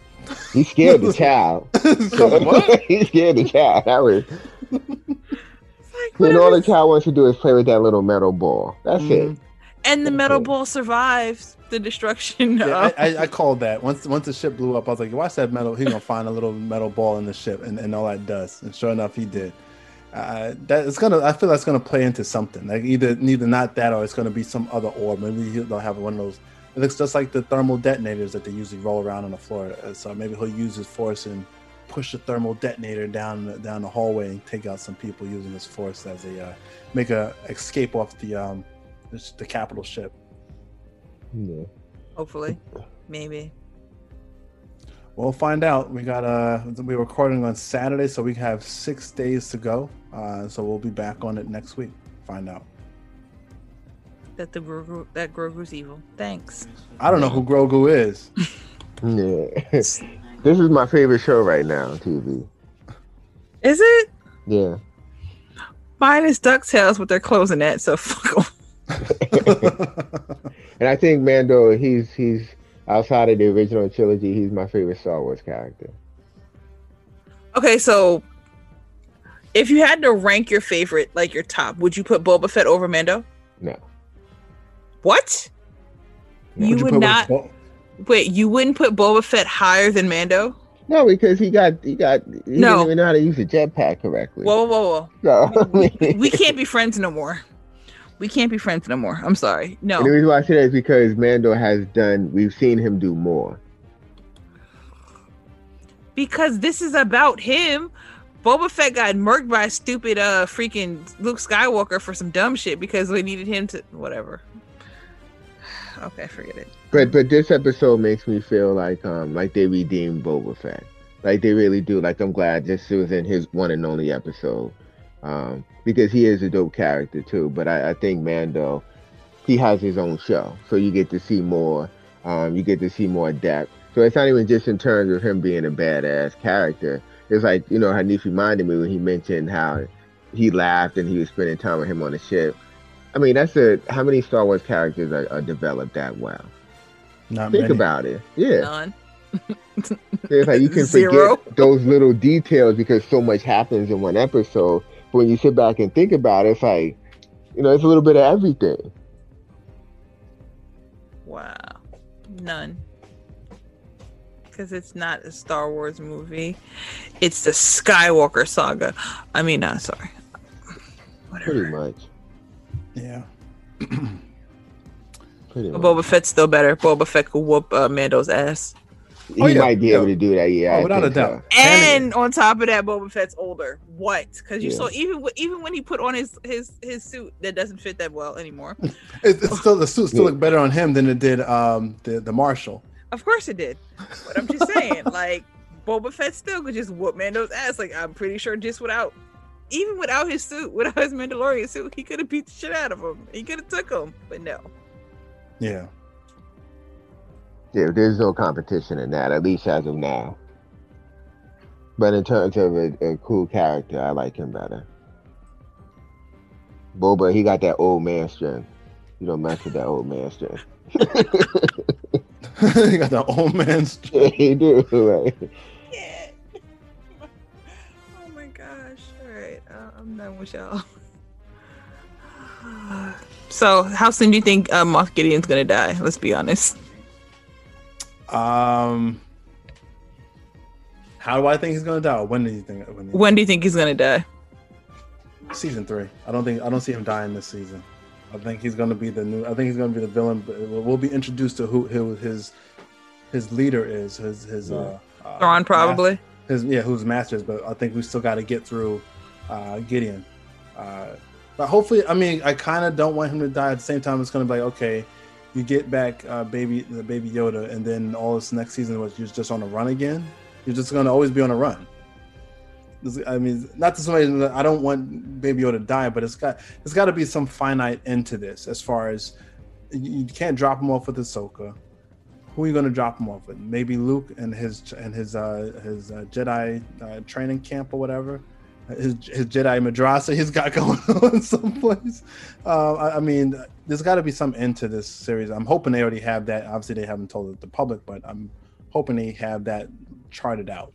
He scared the child. what? he scared the child. That was It's like, and all the child wants to do is play with that little metal ball. That's Mhm. it. and the metal ball survives the destruction. Yeah, I, I, I called that once. Once the ship blew up, I was like, "Watch that metal. He's gonna find a little metal ball in the ship, and, and all that dust." And sure enough, he did. Uh, that it's gonna. I feel that's gonna play into something. Like either neither not that, or it's gonna be some other orb. Maybe he'll they'll have one of those. It looks just like the thermal detonators that they usually roll around on the floor. Uh, So maybe he'll use his force and push the thermal detonator down the, down the hallway and take out some people using his force as they uh, make a escape off the um the, the capital ship. Yeah. Hopefully, maybe. We'll find out. We got uh we're recording on Saturday, so we have six days to go. Uh, so we'll be back on it next week. Find out. That the Grogu, that Grogu's evil. Thanks. I don't know who Grogu is. Yeah. this is my favorite show right now on TV. Is it? Yeah. Mine is Ducktales, but they're closing that, so fuck 'em. And I think Mando, he's he's outside of the original trilogy, he's my favorite Star Wars character. Okay, so if you had to rank your favorite, like your top, would you put Boba Fett over Mando? No. What? No. You Would would not. Wait, you wouldn't put Boba Fett higher than Mando? No, because he got he got he No. didn't even know how to use a jetpack correctly. Whoa, whoa, whoa, no. We, we can't be friends no more. We can't be friends no more. I'm sorry. And the reason why I say that is because Mando has done. We've seen him do more. because this is about him. Boba Fett got murked by a stupid uh freaking Luke Skywalker for some dumb shit because we needed him to whatever. Okay, forget it. But but this episode makes me feel like um like they redeemed Boba Fett. Like they really do. Like I'm glad this was in his one and only episode. Um because he is a dope character too. But I, I think Mando, he has his own show. So you get to see more um you get to see more depth. So it's not even just in terms of him being a badass character. It's like, you know, Hanif reminded me when he mentioned how he laughed and he was spending time with him on the ship. I mean, that's a how many Star Wars characters are, are developed that well? Not Think many. about it. Yeah. None. It's like you can Zero. forget those little details because so much happens in one episode. But when you sit back and think about it, it's like, you know, it's a little bit of everything. Wow. None. Because it's not a Star Wars movie. It's the Skywalker saga. I mean, uh, sorry. Pretty much. Yeah. Pretty But much. Boba Fett's still better. Boba Fett could whoop uh, Mando's ass. He Oh, yeah. might be able to do that, yeah. Oh, without a think so. doubt. And on top of that, Boba Fett's older. What? Because you Yeah. saw even even when he put on his his his suit that doesn't fit that well anymore. It, it's still the suit still Yeah. look better on him than it did um the the Marshal. Of course it did. But I'm just saying, like Boba Fett still could just whoop Mando's ass. Like I'm pretty sure just without, even without his suit, without his Mandalorian suit, he could have beat the shit out of him. He could have took him, but no. Yeah. Yeah, there's no competition in that, at least as of now. But in terms of a, a cool character, I like him better. Boba, he got that old man strength. You don't mess with that old man strength. you got the old man's. yeah, he do. Right? Yeah. oh my gosh. All right, uh, I'm done with y'all. So, how soon do you think uh, Moff Gideon's gonna die? Let's be honest. Um. How do I think he's gonna die? When do you think? When, When do you think he's gonna die? season three. I don't think I don't see him dying this season. I think he's gonna be the new. I think he's gonna be the villain. But we'll we'll be introduced to who, who his his leader is. His his uh, uh Thrawn, probably. His yeah, who's masters. But I think we still got to get through uh, Gideon. Uh, but hopefully, I mean, I kind of don't want him to die. At the same time, it's gonna be like okay. You get back uh, baby the baby Yoda, and then all this next season was you're just on a run again. You're just gonna always be on a run. I mean, not to that I don't want Baby Yoda to die, but it's got it's got to be some finite end to this. As far as you, you can't drop him off with Ahsoka. Who are you going to drop him off with? Maybe Luke and his and his uh, his uh, Jedi uh, training camp or whatever. His, his Jedi madrasa he's got going on someplace. Uh, I, I mean, there's got to be some end to this series. I'm hoping they already have that. Obviously, they haven't told it the public, but I'm hoping they have that charted out.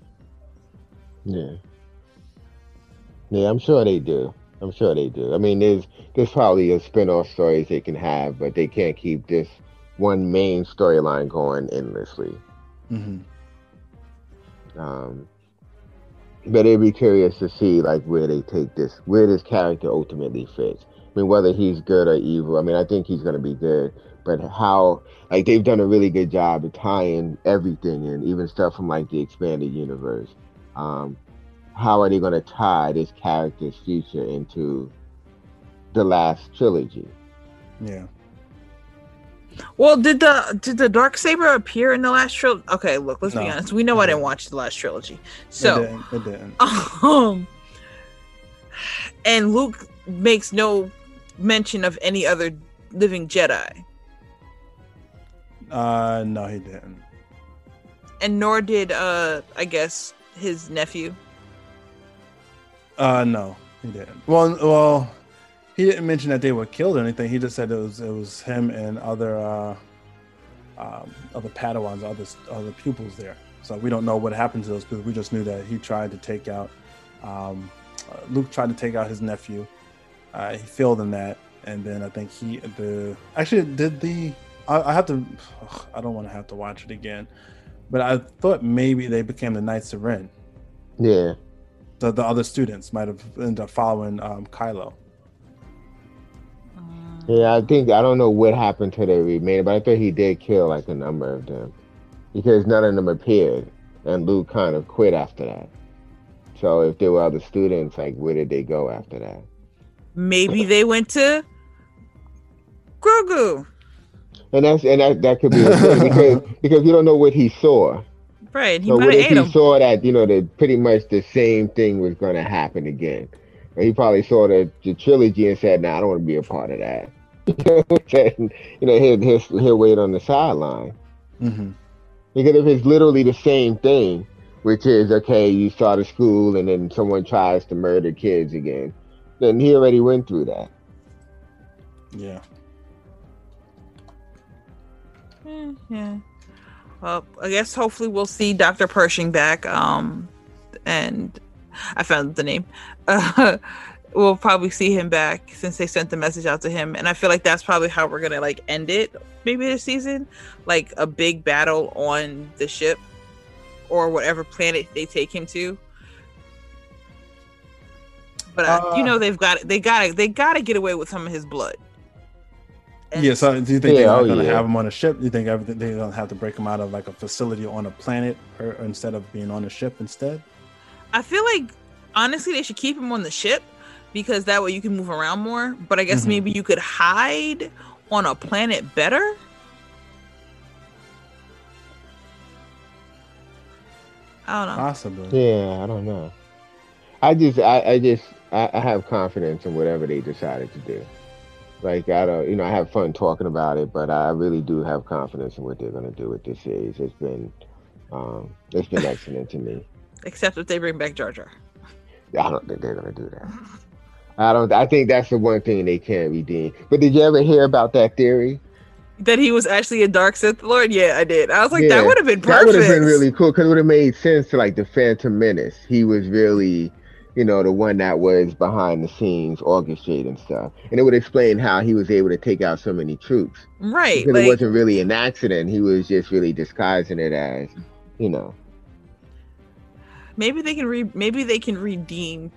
Yeah. Yeah, I'm sure they do. I'm sure they do. I mean, there's there's probably a spin-off stories they can have, but they can't keep this one main storyline going endlessly. hmm Um, but it'd be curious to see like where they take this, where this character ultimately fits. I mean, whether he's good or evil. I mean, I think he's gonna be good, but how? Like they've done a really good job of tying everything in, even stuff from like the expanded universe. Um, how are they gonna tie this character's future into the last trilogy? Yeah. Well, did the did the dark saber appear in the last trilogy? Okay, look, let's be honest. We know I didn't didn't. watch the last trilogy, it so didn't. It didn't. um, and Luke makes no mention of any other living Jedi, Uh, no, he didn't. and nor did uh, I guess his nephew. Uh, no, he didn't. Well, well, he didn't mention that they were killed or anything. He just said it was it was him and other uh, um, other Padawans, other other pupils there. So we don't know what happened to those people. We just knew that he tried to take out. Um, uh, Luke tried to take out his nephew. Uh, he failed in that, and then I think he the actually did the. I, I have to. ugh, I don't want to have to watch it again, but I thought maybe they became the Knights of Ren Yeah, the, the other students might have ended up following um, Kylo. Yeah. I think I don't know what happened to the remaining, but I think he did kill like a number of them because none of them appeared and Luke kind of quit after that. So if there were other students, like where did they go after that? Maybe they went to Grogu. And that's and that, that could be because because you don't know what he saw. Right. He So what if he him. saw that you know that pretty much the same thing was going to happen again? Or he probably saw the, the trilogy and said, "Nah, I don't want to be a part of that." you know, he'll, he'll he'll wait on the sideline hmm because if it's literally the same thing, which is okay, you start a school and then someone tries to murder kids again, then he already went through that. Yeah. Yeah. Well, I guess hopefully we'll see Dr. Pershing back. Um, and I found the name. Uh, we'll probably see him back since they sent the message out to him, and I feel like that's probably how we're gonna like end it. Maybe this season, like a big battle on the ship or whatever planet they take him to. But uh, you know they've got they got to they got to get away with some of his blood. And- Yeah. So do you think Yeah, they're not oh, going to yeah. have him on a ship? Do you think everything they're going to have to break him out of like a facility on a planet or, or instead of being on a ship instead? I feel like honestly they should keep him on the ship because that way you can move around more. But I guess Mhm. maybe you could hide on a planet better. I don't know. Possibly. Yeah, I don't know. I just, I, I just, I, I have confidence in whatever they decided to do. Like I don't, you know, I have fun talking about it, but I really do have confidence in what they're going to do with this series. It's been, um, it's been excellent to me. Except if they bring back Jar Jar. I don't think they're going to do that. I don't. I think that's the one thing they can't redeem. But did you ever hear about that theory? That he was actually a dark Sith Lord? Yeah, I did. I was like, Yeah, that would have been perfect. That would have been really cool because it would have made sense to like the Phantom Menace. He was really, you know, the one that was behind the scenes orchestrating stuff, and it would explain how he was able to take out so many troops. right. Because it wasn't really an accident. He was just really disguising it as, you know. maybe they can re maybe they can redeem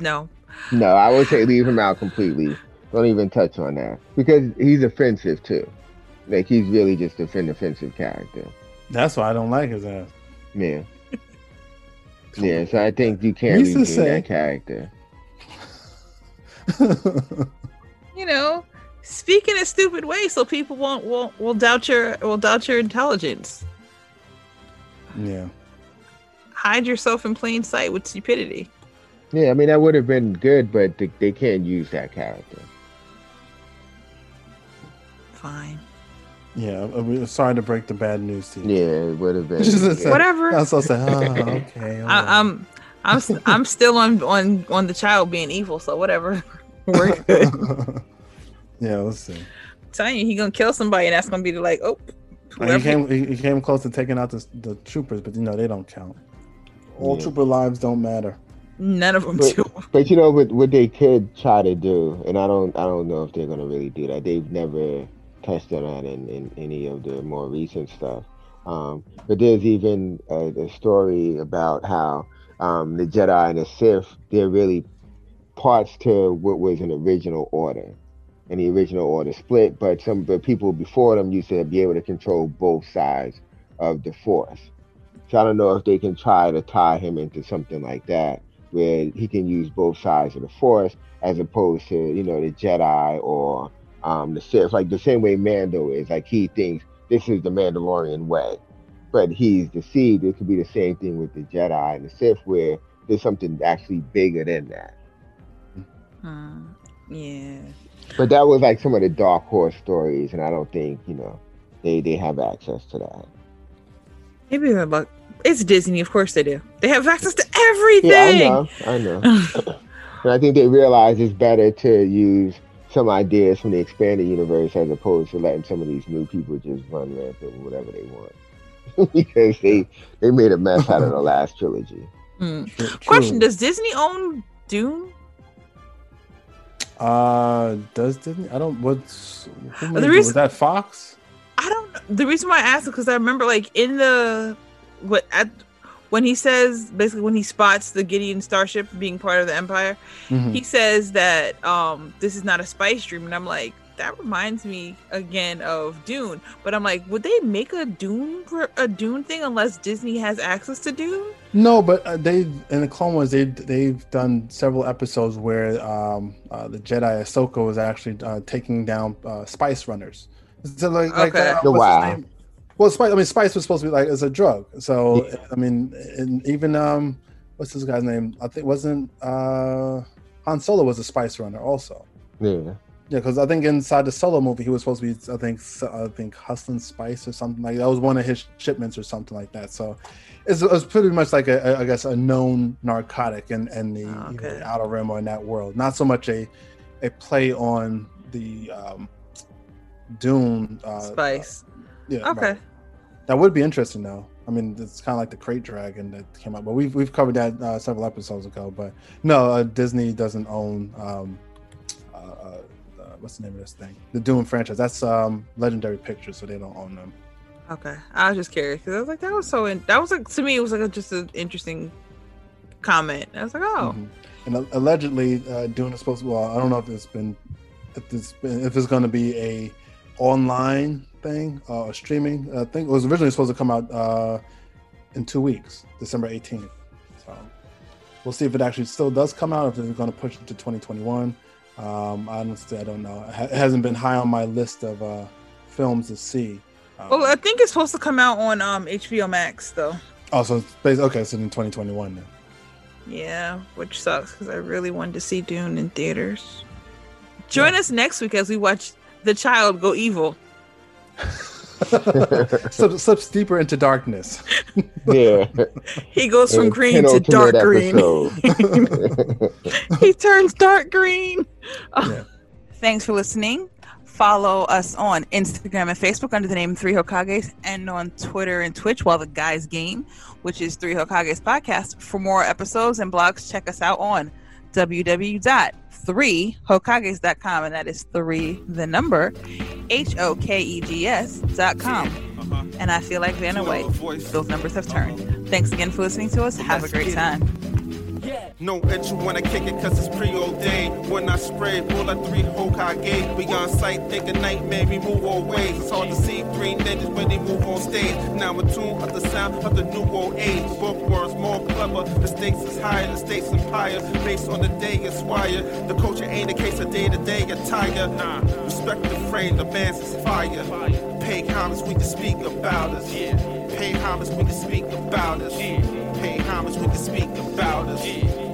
no. No, I would say leave him out completely. Don't even touch on that because he's offensive too. Like he's really just a fin offensive character. That's why I don't like his ass. Yeah. Yeah, so I think you can't Used to say- that character. You know, speak in a stupid way so people won't won't will doubt your will doubt your intelligence. yeah. hide yourself in plain sight with stupidity. Yeah, I mean that would have been good, but they, they can't use that character. Fine. Yeah. I mean, sorry to break the bad news to you. Yeah, it would have been. Just a. Whatever. I was also saying, oh, okay. all right. I, I'm I'm s- I'm still on on on the child being evil, so whatever. We're good. yeah, let's see. telling you, he gonna kill somebody, and that's gonna be the, like, oh, And he came, he, he came close to taking out the, the troopers, but you know they don't count. All Yeah. trooper lives don't matter. None of them But, do. but you know what? What they could try to do, and I don't, I don't know if they're gonna really do that. They've never touched on that in, in any of the more recent stuff. Um, but there's even a, a story about how um, the Jedi and the Sith, they're really parts to what was an original order, and the original order split. But some, but people before them used to be able to control both sides of the Force. So I don't know if they can try to tie him into something like that where he can use both sides of the force as opposed to you know the Jedi or um, the Sith, like the same way Mando is. Like he thinks this is the Mandalorian way, but he's deceived. It could be the same thing with the Jedi and the Sith, where there's something actually bigger than that. Hmm. Yeah. But that was like some of the Dark Horse stories, and I don't think you know they they have access to that. Maybe they're like, it's Disney. Of course they do. They have access to everything. Yeah, I know, I know. And I think they realize it's better to use some ideas from the expanded universe as opposed to letting some of these new people just run rampant with whatever they want. because they they made a mess out of the last trilogy. True- Question. Does Disney own Dune? Uh, does Disney? I don't. What's who The reason- was that Fox? I don't. The reason why I asked is because I remember, like in the what at when he says basically when he spots the Gideon starship being part of the Empire, Mhm. he says that um this is not a spice dream, and I'm like, that reminds me again of Dune. But I'm like, would they make a Dune a Dune thing unless Disney has access to Dune? No, but uh, they in the Clone Wars they they've done several episodes where um, uh, the Jedi Ahsoka was actually uh, taking down uh, Spice Runners. So like, okay. like uh, wow. Well, Spice. I mean, Spice was supposed to be like as a drug. So yeah. I mean, and even um, what's this guy's name? I think wasn't uh, Han Solo was a Spice Runner also. Yeah. Yeah, because I think inside the solo movie he was supposed to be, I think, I think hustling spice or something like that was one of his shipments or something like that. So it's, it was pretty much like a, a, I guess, a known narcotic in, in the, oh, okay. the outer rim or in that world. Not so much a a play on the um, Dune uh, spice. Uh, yeah. Okay. Right. That would be interesting though. I mean, it's kind of like the Krayt Dragon that came out, but we've we've covered that uh, several episodes ago. But no, uh, Disney doesn't own um, what's the name of this thing? The Dune franchise. That's um Legendary Pictures, so they don't own them. Okay, I was just curious because I was like, that was so. In- that was like to me, it was like a, just an interesting comment. I was like, oh. Mm-hmm. And allegedly, uh, Dune is supposed to. Well, I don't know if it's been, if it's been, if it's going to be a online thing, uh, streaming. I think it was originally supposed to come out uh, in two weeks, December 18th. So we'll see if it actually still does come out. If it's going to push it to 2021. Um, honestly, I don't know. It hasn't been high on my list of uh, films to see. Um, well, I think it's supposed to come out on um, HBO Max, though. Oh, so it's okay. So in 2021 then. Yeah, which sucks because I really wanted to see Dune in theaters. Join yeah. us next week as we watch The Child Go Evil. slips, slips deeper into darkness. yeah. He goes from green to dark green. he turns dark green. Yeah. Thanks for listening. Follow us on Instagram and Facebook under the name Three Hokages and on Twitter and Twitch while the guys game, which is Three Hokages Podcast. For more episodes and blogs, check us out on www.3hokages.com and that is three the number H O K E G S dot com. Uh-huh. And I feel like Vanna White. Those numbers have turned. Thanks again for listening to us. Have a great time. No entry when I kick it cause it's preordained. When I spray, roll a three Hokage. We on sight, think a nightmare, we move all ways. It's hard to see three ninjas when they move on stage. Now in tune of the sound of the new old age. Both Bookworms more clever, the stakes is higher, the stakes empire. Based on the day it's wired. The culture ain't a case of day to day attire. Nah, respect the frame, the man's is fire. Pay homage we can speak about us. Pay homage we can speak about us how much we can speak about us. Yeah.